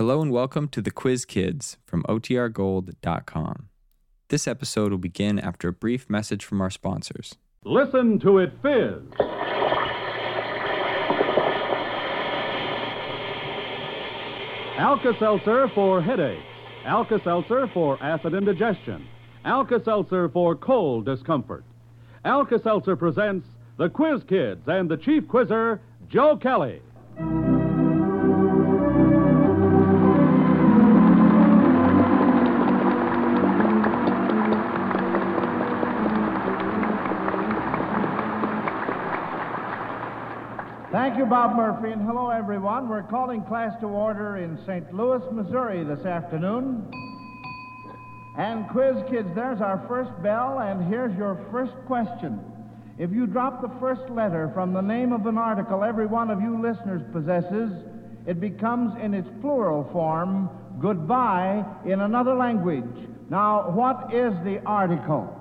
Hello and welcome to the Quiz Kids from OTRGold.com. This episode will begin after a brief message from our sponsors. Listen to it fizz. Alka Seltzer for headaches. Alka Seltzer for acid indigestion. Alka Seltzer for cold discomfort. Alka Seltzer presents the Quiz Kids and the Chief Quizzer, Joe Kelly. Thank you, Bob Murphy, and hello, everyone. We're calling class to order in St. Louis, Missouri this afternoon. And quiz kids, there's our first bell, and here's your first question. If you drop the first letter from the name of an article every one of you listeners possesses, it becomes in its plural form goodbye in another language. Now, what is the article?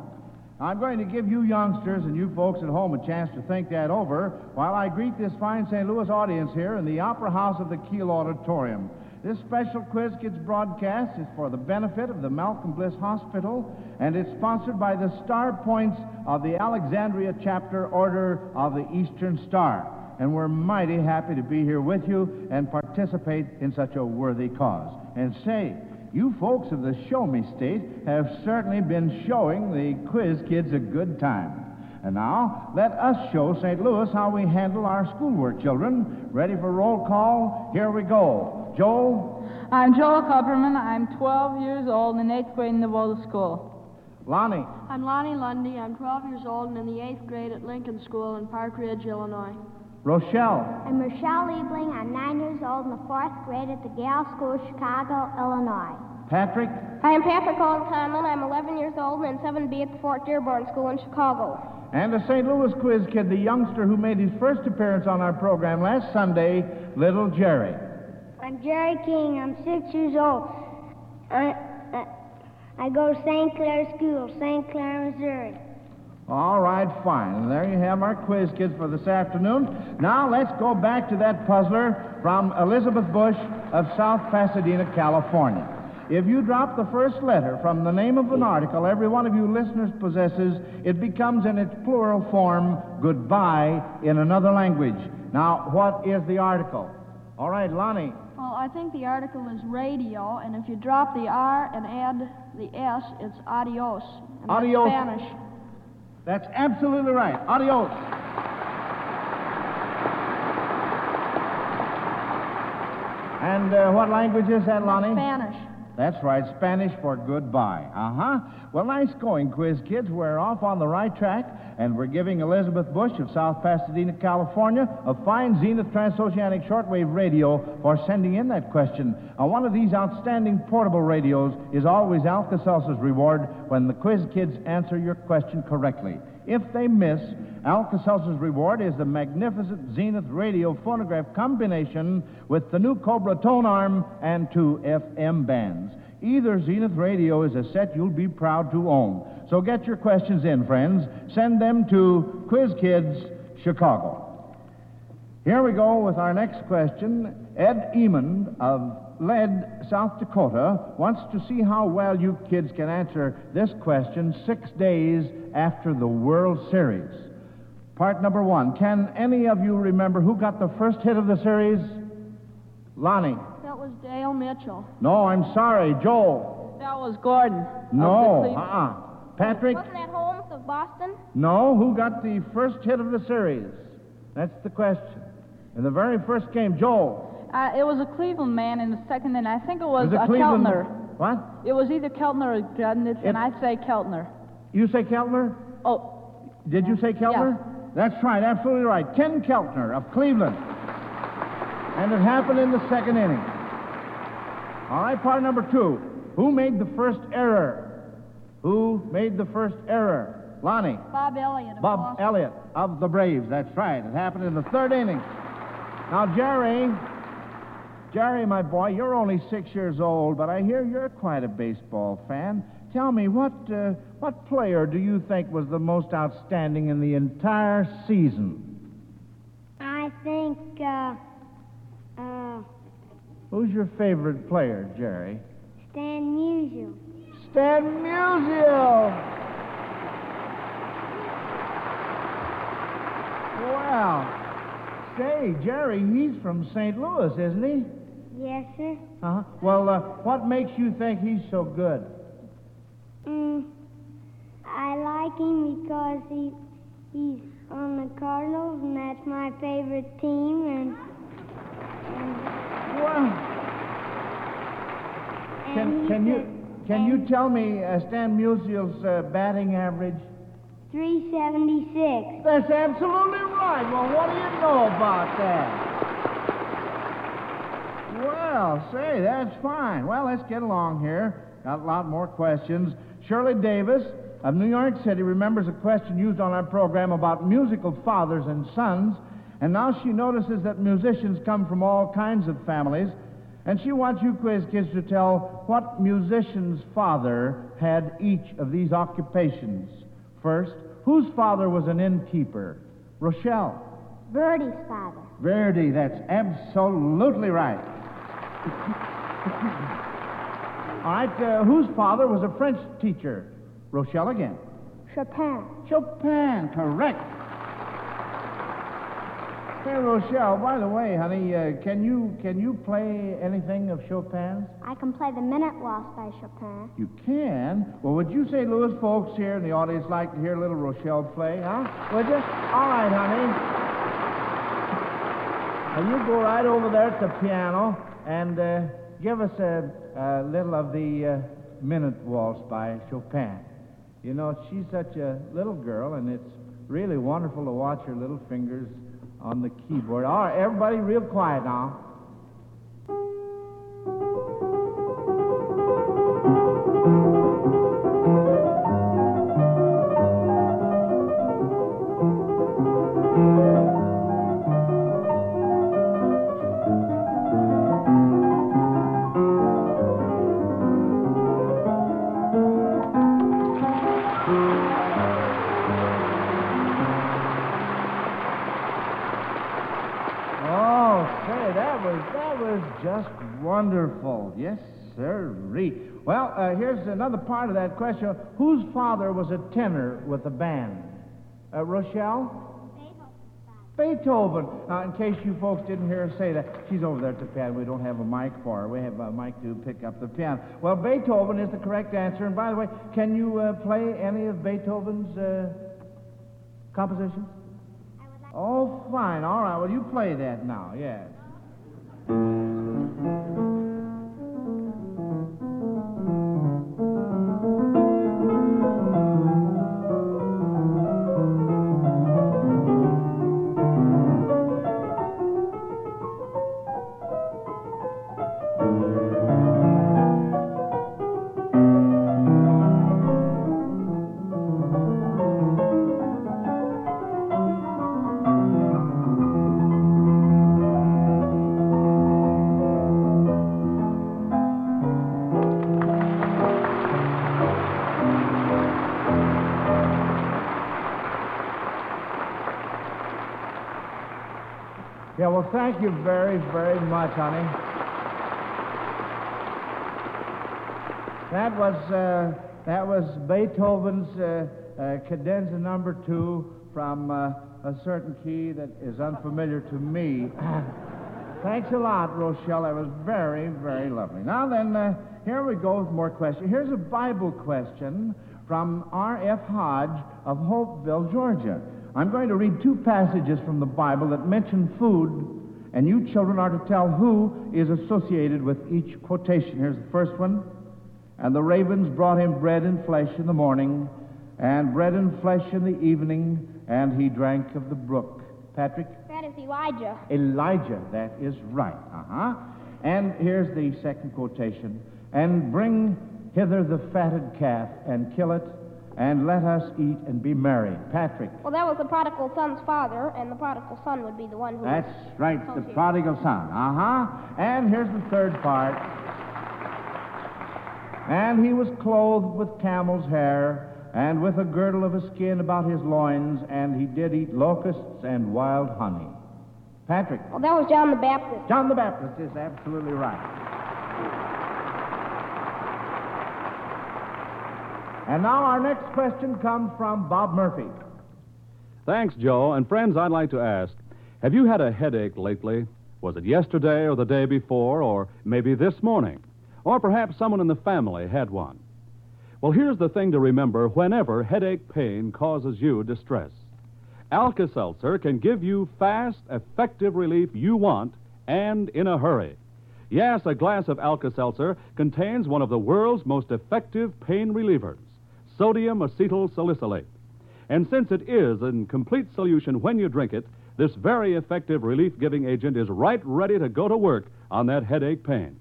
I'm going to give you youngsters and you folks at home a chance to think that over while I greet this fine St. Louis audience here in the Opera House of the Kiel Auditorium. This special Quiz Kids broadcast is for the benefit of the Malcolm Bliss Hospital, and it's sponsored by the Star Points of the Alexandria Chapter Order of the Eastern Star. And we're mighty happy to be here with you and participate in such a worthy cause. And say, you folks of the Show Me State have certainly been showing the Quiz Kids a good time. And now, let us show St. Louis how we handle our schoolwork, children. Ready for roll call? Here we go. Joel, I'm Joel Kupperman. I'm 12 years old and in eighth grade in the Volta School. Lonnie, I'm Lonnie Lundy. I'm 12 years old and in the eighth grade at Lincoln School in Park Ridge, Illinois. Rochelle, I'm Rochelle Liebling. I'm nine years old in the fourth grade at the Gale School, Chicago, Illinois. Patrick, I am Patrick Owen Conlon. I'm 11 years old and in 7B at the Fort Dearborn School in Chicago. and the St. Louis quiz kid, the youngster who made his first appearance on our program last Sunday, little Jerry. I'm Jerry King. I'm six years old. I, I, I go to St. Clair School, St. Clair, Missouri. All right, fine. And there you have our quiz kids for this afternoon. Now let's go back to that puzzler from Elizabeth Bush of South Pasadena, California. If you drop the first letter from the name of an article every one of you listeners possesses, it becomes in its plural form goodbye in another language. Now, what is the article? All right, Lonnie. Well, I think the article is radio, and if you drop the R and add the S, it's adios. And Adios. Spanish. That's absolutely right. Adios. And uh, what language is that, Lonnie? Spanish. That's right, Spanish for goodbye. Uh huh. Well, nice going, quiz kids. We're off on the right track, and we're giving Elizabeth Bush of South Pasadena, California, a fine Zenith transoceanic shortwave radio for sending in that question. Now, one of these outstanding portable radios is always Alka Seltzer's reward when the quiz kids answer your question correctly. If they miss, Alka Seltzer's reward is the magnificent Zenith radio phonograph combination with the new Cobra tone arm and two FM bands. Either Zenith radio is a set you'll be proud to own. So get your questions in, friends. Send them to Quiz Kids, Chicago. Here we go with our next question. Ed Emond of Lead, South Dakota, wants to see how well you kids can answer this question six days after the World Series. Part number one. Can any of you remember who got the first hit of the series? Lonnie. That was Dale Mitchell. No, I'm sorry. Joel. That was Gordon. No. Cleveland- Uh-uh. Patrick. Wasn't that Holmes of Boston? No. Who got the first hit of the series? That's the question. In the very first game, Joel. Uh, it was a Cleveland man in the second inning. I think it was, Was it a Cleveland? Keltner. What? It was either Keltner or Gudnitz, and I say Keltner. You say Keltner? Oh, Did you say Keltner? That's right, absolutely right. Ken Keltner of Cleveland. And it happened in the second inning. All right, part number two. Who made the first error? Who made the first error? Lonnie. Bob Elliott of Bob Boston. Elliott of the Braves. That's right. It happened in the third inning. Now, Jerry, Jerry, my boy, you're only six years old, but I hear you're quite a baseball fan. Tell me, what uh, what player do you think was the most outstanding in the entire season? I think, uh, uh, Who's your favorite player, Jerry? Stan Musial. Stan Musial! Wow. say, Jerry, he's from St. Louis, isn't he? Yes, sir. Uh-huh. Well, uh, what makes you think he's so good? Mm, I like him because he he's on the Cardinals, and that's my favorite team, and and, Well, and can, can you can you tell me uh, Stan Musial's uh, batting average? 376. That's absolutely right. Well, what do you know about that? Well, say, that's fine. Well, let's get along here. Got a lot more questions. Shirley Davis of New York City remembers a question used on our program about musical fathers and sons, and now she notices that musicians come from all kinds of families, and she wants you quiz kids to tell what musician's father had each of these occupations. First, whose father was an innkeeper? Rochelle. Verdi's father. Verdi, that's absolutely right. All right, uh, whose father was a French teacher? Rochelle again. Chopin. Chopin, correct. Hey, Rochelle, by the way, honey, uh, can you can you play anything of Chopin's? I can play the Minute Waltz by Chopin. You can. Well, would you say Louis folks here in the audience like to hear little Rochelle play, huh? Would you? All right, honey. Now you go right over there at the piano and uh, give us a, a little of the uh, Minute Waltz by Chopin. You know, she's such a little girl, and it's really wonderful to watch her little fingers on the keyboard. All right, everybody, real quiet now. Wonderful. Yes, sir. Well, uh, here's another part of that question. Whose father was a tenor with the band? Uh, Rochelle? Beethoven. Now, in case you folks didn't hear her say that, she's over there at the piano. We don't have a mic for her. We have a mic to pick up the piano. Well, Beethoven is the correct answer. And by the way, can you uh, play any of Beethoven's uh, compositions? Oh, fine. All right. Well, you play that now. Yes. Well, thank you very, very much, honey. That was uh, that was Beethoven's uh, uh, cadenza number two from uh, a certain key that is unfamiliar to me. Thanks a lot, Rochelle. That was very, very lovely. Now then, uh, here we go with more questions. Here's a Bible question from R.F. Hodge of Hapeville, Georgia. I'm going to read two passages from the Bible that mention food, and you children are to tell who is associated with each quotation. Here's the first one. And the ravens brought him bread and flesh in the morning, and bread and flesh in the evening, and he drank of the brook. Patrick? That is Elijah. Elijah, that is right. Uh huh. And here's the second quotation. And bring hither the fatted calf, and kill it, and let us eat and be merry. Patrick. Well, that was the prodigal son's father, and the prodigal son would be the one who. That's right, the Okay. prodigal son. Uh huh. And here's the third part. And he was clothed with camel's hair, and with a girdle of a skin about his loins, and he did eat locusts and wild honey. Patrick. Well, that was John the Baptist. John the Baptist is absolutely right. And now our next question comes from Bob Murphy. Thanks, Joe. And friends, I'd like to ask have you had a headache lately? Was it yesterday or the day before, or maybe this morning? Or perhaps someone in the family had one? Well, here's the thing to remember whenever headache pain causes you distress. Alka Seltzer can give you fast, effective relief you want and in a hurry. Yes, a glass of Alka Seltzer contains one of the world's most effective pain relievers, sodium acetyl salicylate. And since it is in complete solution when you drink it, this very effective relief giving agent is right ready to go to work on that headache pain.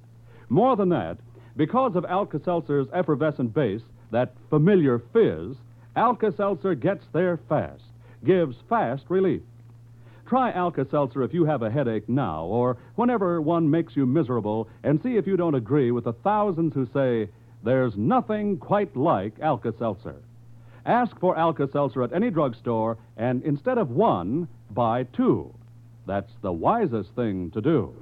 More than that, because of Alka Seltzer's effervescent base, that familiar fizz, Alka Seltzer gets there fast, gives fast relief. Try Alka Seltzer if you have a headache now or whenever one makes you miserable and see if you don't agree with the thousands who say, there's nothing quite like Alka Seltzer. Ask for Alka Seltzer at any drugstore and instead of one, buy two. That's the wisest thing to do.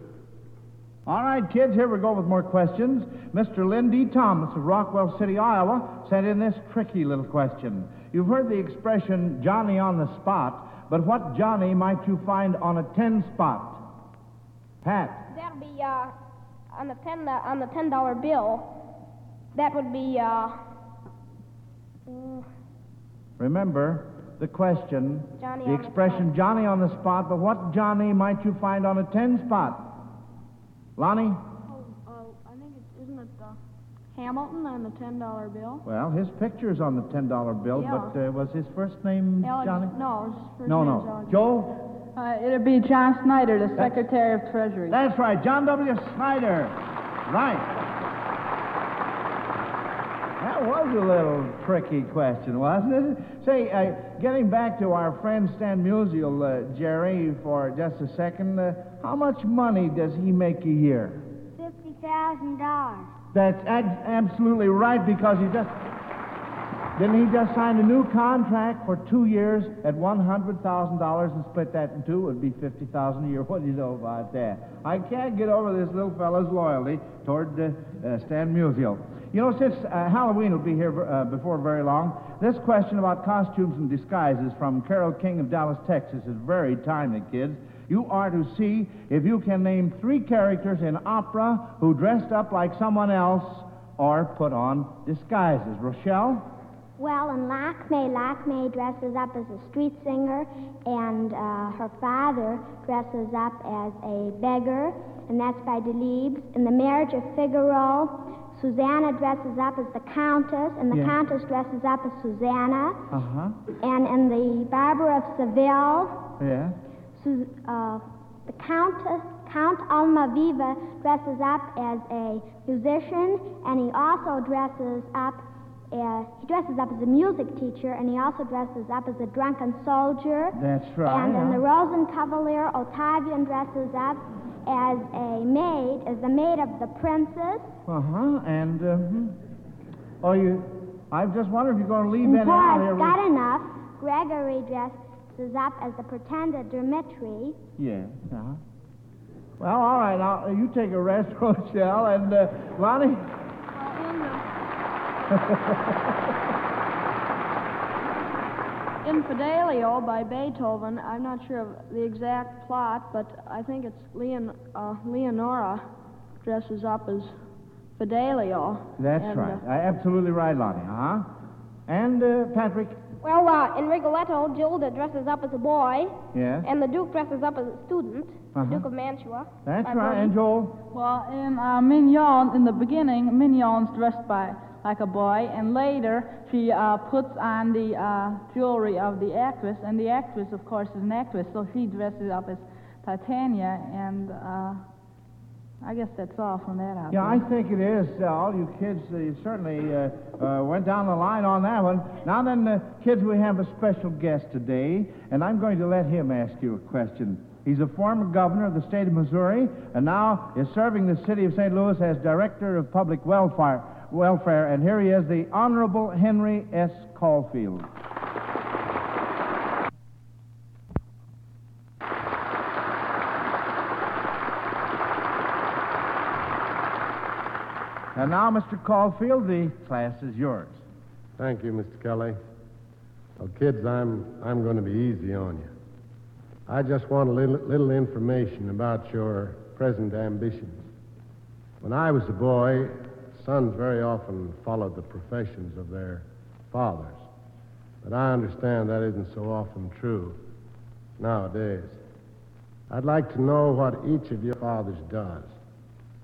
All right, kids, here we go with more questions. Mr. Lynn D. Thomas of Rockwell City, Iowa, sent in this tricky little question. You've heard the expression Johnny on the spot, but what Johnny might you find on a 10 spot? Pat. That'll be uh, on the ten uh, on the ten dollar bill. That would be uh, mm, Remember the question, Johnny the on the expression spot. Johnny on the spot, but what Johnny might you find on a 10 spot? Lonnie? Oh, oh, I think it's, isn't it uh, Hamilton on the ten dollar bill. Well, his picture's on the $10 bill, Yeah. but uh, was his first name Alex, Johnny? No, his first No, name's no. Alex. Joe? Uh, it'd be John Snyder, the Secretary of Treasury. That's right, John W. Snyder. Right. Was a little tricky question, wasn't it? Say, uh, getting back to our friend Stan Musial, uh, Jerry, for just a second, uh, how much money does he make a year? $50,000. That's ab- absolutely right because he just didn't he just sign a new contract for two years at one hundred thousand dollars and split that in two? It would be $50,000 a year. What do you know about that? I can't get over this little fellow's loyalty toward uh, uh, Stan Musial. You know, since uh, Halloween will be here uh, before very long, this question about costumes and disguises from Carol King of Dallas, Texas, is very timely, kids. You are to see if you can name three characters in opera who dressed up like someone else or put on disguises. Rochelle? Well, in Lakme, Lakme dresses up as a street singer, and uh, her father dresses up as a beggar, and that's by Delibes. In The Marriage of Figaro, Susanna dresses up as the Countess, and the Yeah. Countess dresses up as Susanna. Uh huh. And in The Barber of Seville, Yeah. Su- uh, the Count, Count Almaviva dresses up as a musician, and he also dresses up. Uh, he dresses up as a music teacher, and he also dresses up as a drunken soldier. That's right. And in huh? the Rosenkavalier, Octavian dresses up as a maid, as the maid of the princess. Uh huh. And, uh, hmm. oh, you. I just wonder if you're going to leave And any out here. I've got enough. Gregory dresses up as the pretended Dmitri. Yes. Uh huh. Well, all right. Now you take a rest, Rochelle, and uh, Lonnie. In Fidelio by Beethoven, I'm not sure of the exact plot, but I think it's Leon, uh, Leonora dresses up as Fidelio. That's And, right. uh, Uh, absolutely right, Lonnie. Uh huh. And uh, Patrick. well, uh, in Rigoletto, Gilda dresses up as a boy, Yes. and the Duke dresses up as a student, Uh-huh. Duke of Mantua. That's right. Verdi. And Joel. Well, in uh, Mignon, in the beginning, Mignon's dressed by like a boy, and later she uh, puts on the uh, jewelry of the actress, and the actress, of course, is an actress, so she dresses up as Titania, and uh, I guess that's all from that out Yeah, I think it is. Uh, all you kids uh, you certainly uh, uh, went down the line on that one. Now then, uh, kids, we have a special guest today, and I'm going to let him ask you a question. He's a former governor of the state of Missouri, and now is serving the city of St. Louis as director of public welfare welfare. And here he is, the Honorable Henry S. Caulfield. And now, Mr. Caulfield, the class is yours. Thank you, Mr. Kelly. Well, kids, I'm, I'm going to be easy on you. I just want a little, little information about your present ambitions. When I was a boy, sons very often followed the professions of their fathers. But I understand that isn't so often true nowadays. I'd like to know what each of your fathers does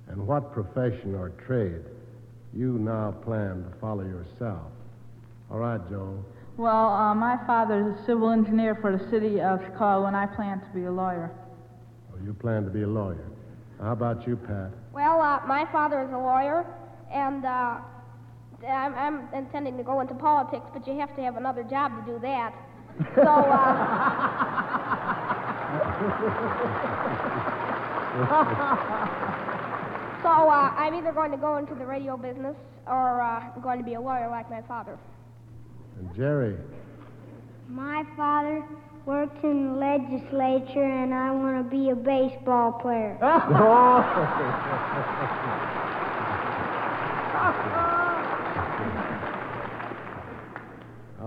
and what profession or trade you now plan to follow yourself. All right, Joe. Well, uh, my father is a civil engineer for the city of Chicago, and I plan to be a lawyer. Oh, you plan to be a lawyer. How about you, Pat? Well, uh, my father is a lawyer, and uh, I'm, I'm intending to go into politics, but you have to have another job to do that. So, uh, so uh, I'm either going to go into the radio business or uh, I'm going to be a lawyer like my father. And Jerry. My father works in the legislature, and I want to be a baseball player.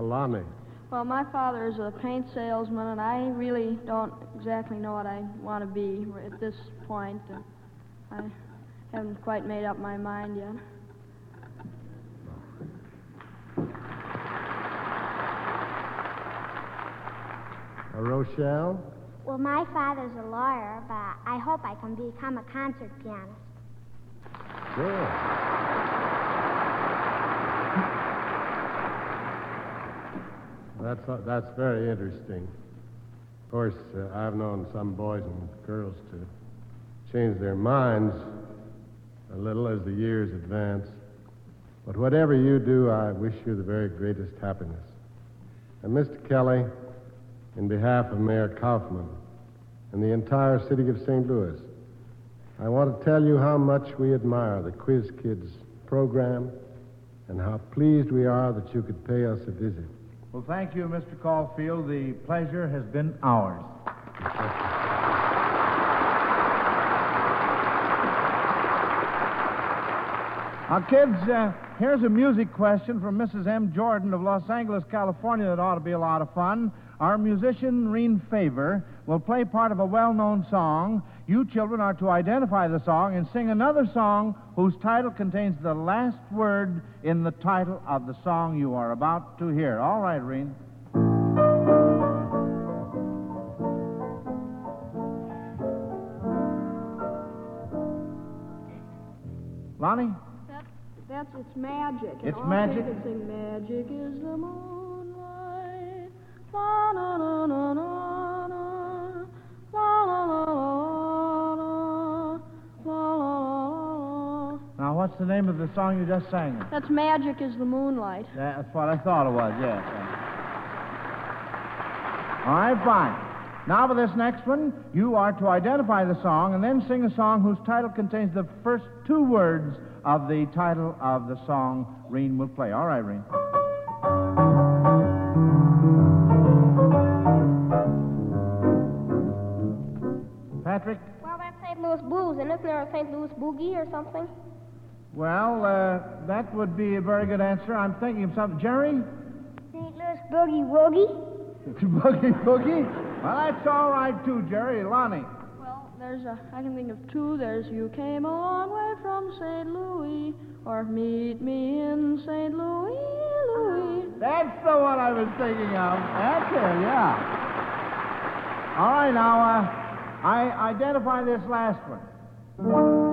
Alani. Well, my father is a paint salesman, and I really don't exactly know what I want to be at this point. And I haven't quite made up my mind yet. Uh, Rochelle. Well, my father's a lawyer, but I hope I can become a concert pianist. Good. That's, uh, that's very interesting. Of course, uh, I've known some boys and girls to change their minds a little as the years advance. But whatever you do, I wish you the very greatest happiness. And Mr. Kelly, in behalf of Mayor Kaufmann and the entire city of St. Louis, I want to tell you how much we admire the Quiz Kids program and how pleased we are that you could pay us a visit. Well, thank you, Mr. Caulfield. The pleasure has been ours. Now, kids, uh, here's a music question from Mrs. M. Jordan of Los Angeles, California that ought to be a lot of fun. Our musician, Reen Favor, will play part of a well known song. You children are to identify the song and sing another song whose title contains the last word in the title of the song you are about to hear. All right, Reen. Lonnie? That, that's it's magic. It's magic? They can sing magic is the Now, what's the name of the song you just sang? That's magic is the moonlight. That's what I thought it was, yes. All right, fine. Now, for this next one, you are to identify the song and then sing a song whose title contains the first two words of the title of the song Reen will play. All right, Reen. Patrick? Well, that's St. Louis Blues, and isn't there a St. Louis Boogie or something? Well, uh, that would be a very good answer. I'm thinking of something. Jerry? St. Louis Boogie Woogie? Boogie Boogie? Well, that's all right, too, Jerry. Lonnie? Well, there's a. I can think of two. There's you came a long way from St. Louis, or meet me in St. Louis, Louis. That's the one I was thinking of. That's it, yeah. All right, now, uh, I identify this last one.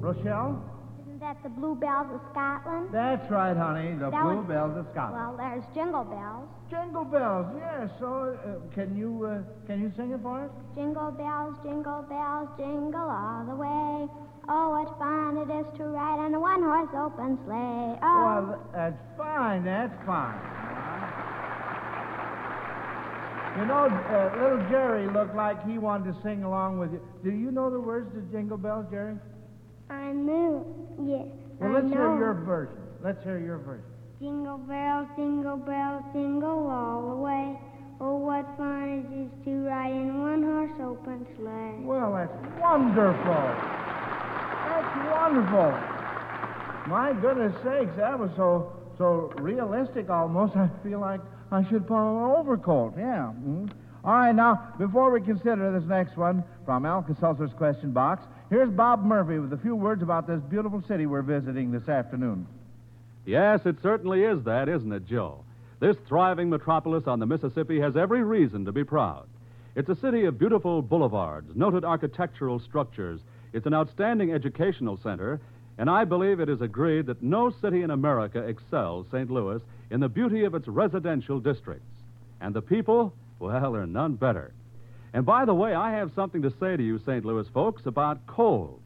Rochelle? Isn't that the Bluebells of Scotland? That's right, honey. The That was- Bluebells of Scotland. Well, there's Jingle Bells. Jingle bells, yes. So, uh, can you uh, can you sing it for us? Jingle bells, jingle bells, jingle all the way. Oh, what fun it is to ride on a one horse open sleigh. Oh. Well, that's fine, that's fine. You know, uh, little Jerry looked like he wanted to sing along with you. Do you know the words to Jingle Bells, Jerry? I knew, yes. Well, I let's know. hear your version. Let's hear your version. Jingle bells, jingle bells, jingle all the way. Oh, what fun it is to ride in one horse open sleigh. Well, that's wonderful. My goodness sakes, that was so so realistic almost. I feel like I should put on an overcoat. Yeah. mhm. All right, now, before we consider this next one from Alka-Seltzer's question box, here's Bob Murphy with a few words about this beautiful city we're visiting this afternoon. Yes, it certainly is that, isn't it, Joe? This thriving metropolis on the Mississippi has every reason to be proud. It's a city of beautiful boulevards, noted architectural structures. It's an outstanding educational center, and I believe it is agreed that no city in America excels St. Louis in the beauty of its residential districts. And the people, well, they're none better. And by the way, I have something to say to you, St. Louis folks, about colds.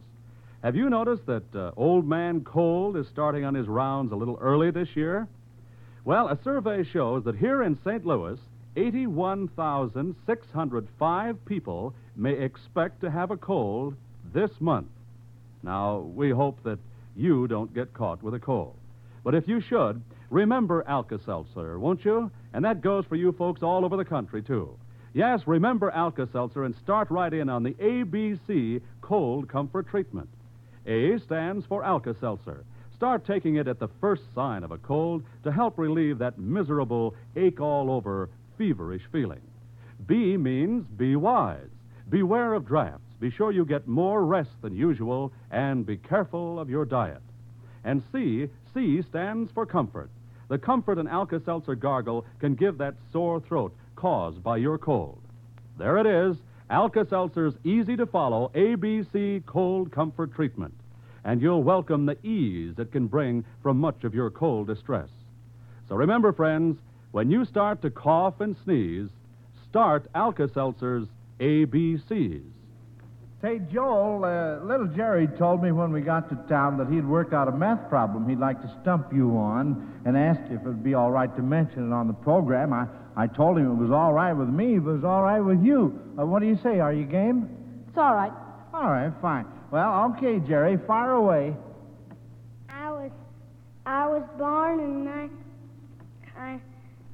Have you noticed that uh, old man cold is starting on his rounds a little early this year? Well, a survey shows that here in St. Louis, 81,605 people may expect to have a cold this month. Now, we hope that you don't get caught with a cold. But if you should, remember Alka Seltzer, won't you? And that goes for you folks all over the country, too. Yes, remember Alka Seltzer and start right in on the ABC Cold Comfort Treatment. A stands for Alka Seltzer. Start taking it at the first sign of a cold to help relieve that miserable ache all over, feverish feeling. B means be wise. Beware of drafts. Be sure you get more rest than usual and be careful of your diet. And C, C stands for comfort. The comfort an Alka Seltzer gargle can give that sore throat caused by your cold. There it is Alka Seltzer's easy to follow ABC cold comfort treatment. And you'll welcome the ease it can bring from much of your cold distress. So remember, friends, when you start to cough and sneeze, start Alka Seltzer's ABCs. Say, Joel, uh, little Jerry told me when we got to town that he'd worked out a math problem he'd like to stump you on and asked if it'd be all right to mention it on the program. I, I told him it was all right with me, if it was all right with you. Uh, what do you say? Are you game? It's all right. All right, fine. Well, okay, Jerry, fire away. I was I was born in ni- I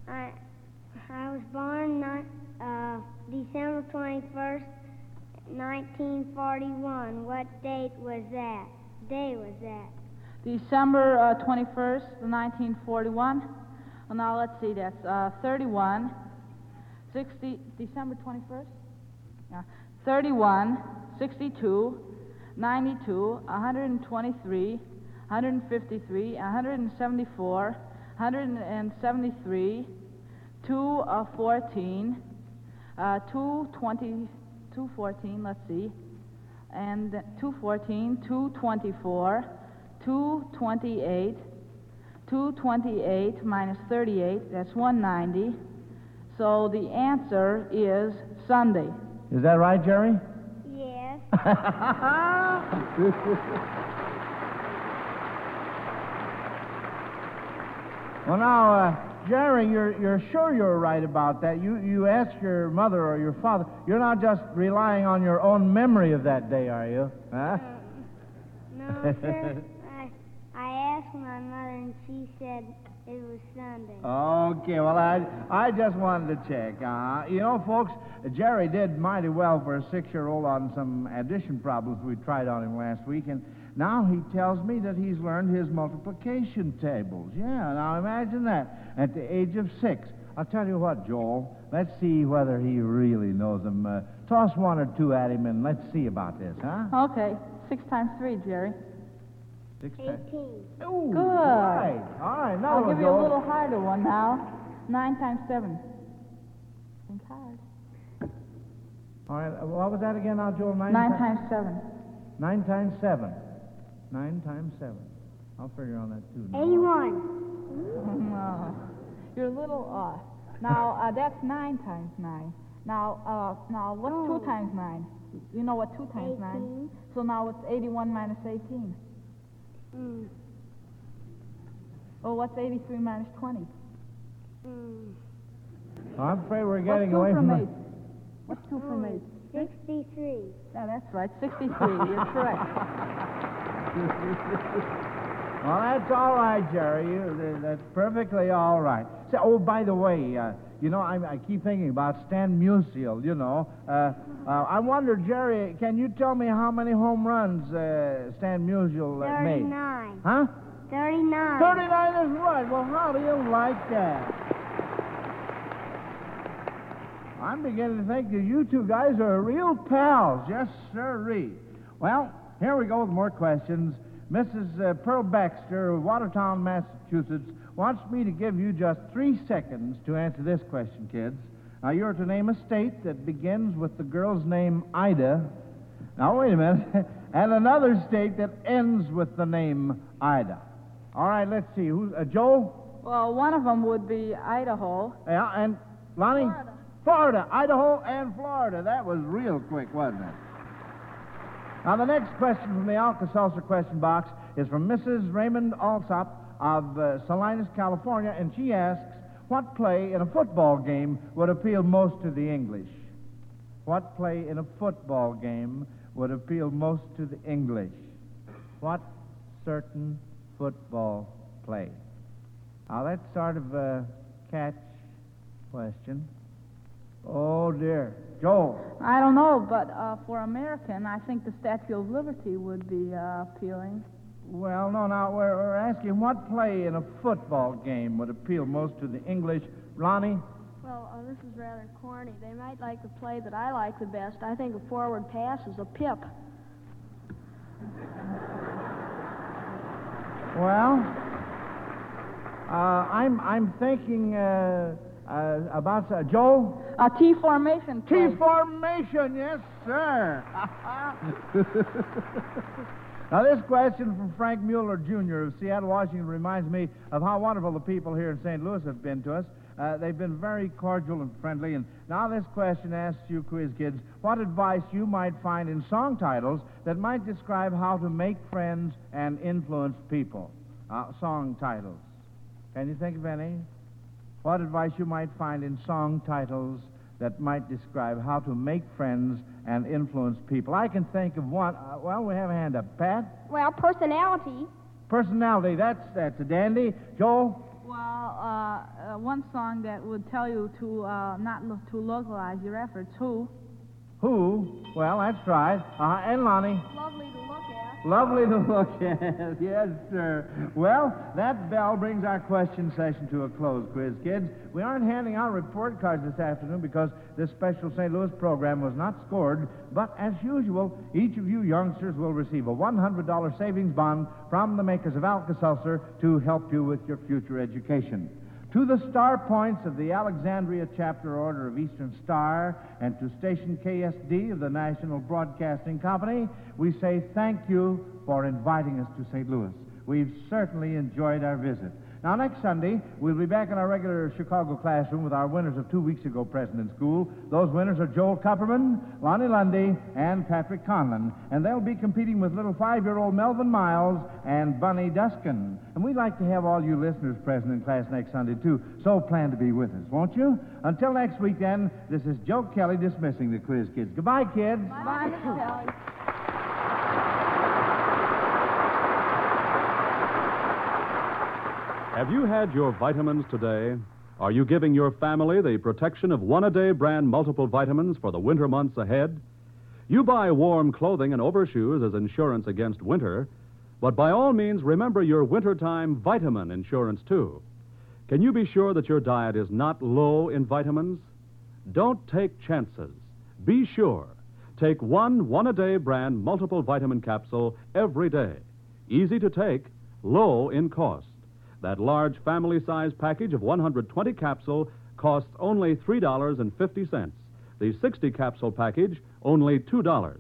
I I was born ni- uh, December twenty first, nineteen forty one. What date was that? Day was that? December uh, 21st, 1941. Well, now let's see, that's uh, 31, 60, December 21st? Yeah. 31, 62, 92, 123, 153, 174, 173, 2 uh, 14, uh, 220, 214, let's see, and 214, 224, 228, 228 minus 38, that's 190. So the answer is Sunday. Is that right, Jerry? Yes. well, now, uh, Jerry, you're, you're sure you're right about that. You, you asked your mother or your father. You're not just relying on your own memory of that day, are you? Huh? No, sir. I I asked my mother and she said it was Sunday. Okay, well, I, I just wanted to check. Uh, you know, folks, Jerry did mighty well for a six year old on some addition problems we tried on him last week, and now he tells me that he's learned his multiplication tables. Yeah, now imagine that at the age of six. I'll tell you what, Joel, let's see whether he really knows them. Uh, toss one or two at him and let's see about this, huh? Okay, 6 times 3, Jerry. Six times. Eighteen. Ooh, Good. Right. All right, now I'll we'll give you a little harder one now. 9 times 7. Think hard. All right, uh, what was that again now, Joel? Nine, 9 times 7. Nine times seven. Nine times seven. I'll figure on that too. 81. No, you're a little off. Now, uh, that's nine times nine. Now, uh, now what's two oh. times nine? You know what two times nine? So now it's 81 minus 18. Mm. Well, what's 83 minus 20? Mm. I'm afraid we're getting what's two away from, from eight? What's two from mm, eight? 63. Now that's right, 63. You're correct. Well, that's all right, Jerry. You, that's perfectly all right. Oh, by the way, uh, you know, I, I, keep thinking about Stan Musial, you know. Uh, uh, I wonder, Jerry, can you tell me how many home runs uh, Stan Musial 39. made? 39. Huh? 39. 39 is right. Well, how do you like that? I'm beginning to think that you two guys are real pals. Yes, sirree. Well, here we go with more questions. Mrs. Uh, Pearl Baxter of Watertown, Massachusetts, wants me to give you just three seconds to answer this question, kids. Now, you're to name a state that begins with the girl's name Ida. Now, wait a minute. and another state that ends with the name Ida. All right, let's see. Who's uh, Joe? Well, one of them would be Idaho. Yeah, and Lonnie? Florida. Florida, Idaho, and Florida. That was real quick, wasn't it? Now, the next question from the Alka-Seltzer question box is from Mrs. Raymond Alsop of uh, Salinas, California, and she asks, what play in a football game would appeal most to the English? What play in a football game would appeal most to the English? What certain football play? Now, that's sort of a catch question. Oh, dear. Joel. I don't know, but uh, for American, I think the Statue of Liberty would be uh, appealing. Well, no, now we're, we're asking what play in a football game would appeal most to the English. Ronnie? Well, uh, this is rather corny. They might like the play that I like the best. I think a forward pass is a pip. Well, uh, I'm, I'm thinking uh, uh, about uh, Joe. A T formation. T formation, yes, sir. now, this question from Frank Mueller Jr. of Seattle, Washington, reminds me of how wonderful the people here in St. Louis have been to us. Uh, they've been very cordial and friendly. And now, this question asks you, quiz kids, what advice you might find in song titles that might describe how to make friends and influence people. Uh, song titles. Can you think of any? What advice you might find in song titles that might describe how to make friends and influence people? I can think of one. Uh, well, we have a hand up. Pat? Well, personality. Personality. That's that's a dandy. Joel? Well, uh, uh, one song that would tell you to uh, not lo- to localize your efforts. Who? Who? Well, that's right. Uh, and Lonnie. Lovely to look at. Lovely to look at. yes, sir. Well, that bell brings our question session to a close, quiz kids. We aren't handing out report cards this afternoon because this special St. Louis program was not scored. But as usual, each of you youngsters will receive a $100 savings bond from the makers of Alka-Seltzer to help you with your future education. To the star points of the Alexandria Chapter Order of Eastern Star and to Station KSD of the National Broadcasting Company, we say thank you for inviting us to St. Louis. We've certainly enjoyed our visit. Now, next Sunday, we'll be back in our regular Chicago classroom with our winners of two weeks ago present in School. Those winners are Joel Kupperman, Lonnie Lundy, and Patrick Conlon. And they'll be competing with little five year old Melvin Miles and Bunny Duskin. And we'd like to have all you listeners present in class next Sunday, too. So plan to be with us, won't you? Until next week, then, this is Joe Kelly dismissing the quiz kids. Goodbye, kids. Bye, Mr. Kelly. Have you had your vitamins today? Are you giving your family the protection of one a day brand multiple vitamins for the winter months ahead? You buy warm clothing and overshoes as insurance against winter, but by all means remember your wintertime vitamin insurance too. Can you be sure that your diet is not low in vitamins? Don't take chances. Be sure. Take one one a day brand multiple vitamin capsule every day. Easy to take, low in cost. That large family size package of 120 capsule costs only $3.50. The 60 capsule package, only $2.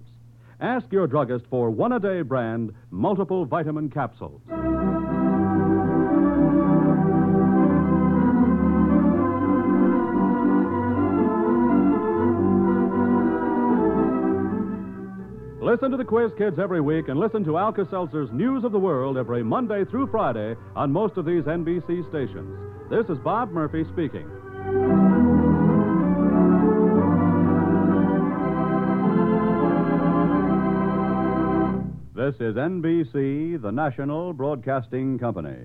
Ask your druggist for one a day brand multiple vitamin capsules. Listen to the Quiz Kids every week and listen to Alka Seltzer's News of the World every Monday through Friday on most of these NBC stations. This is Bob Murphy speaking. This is NBC, the national broadcasting company.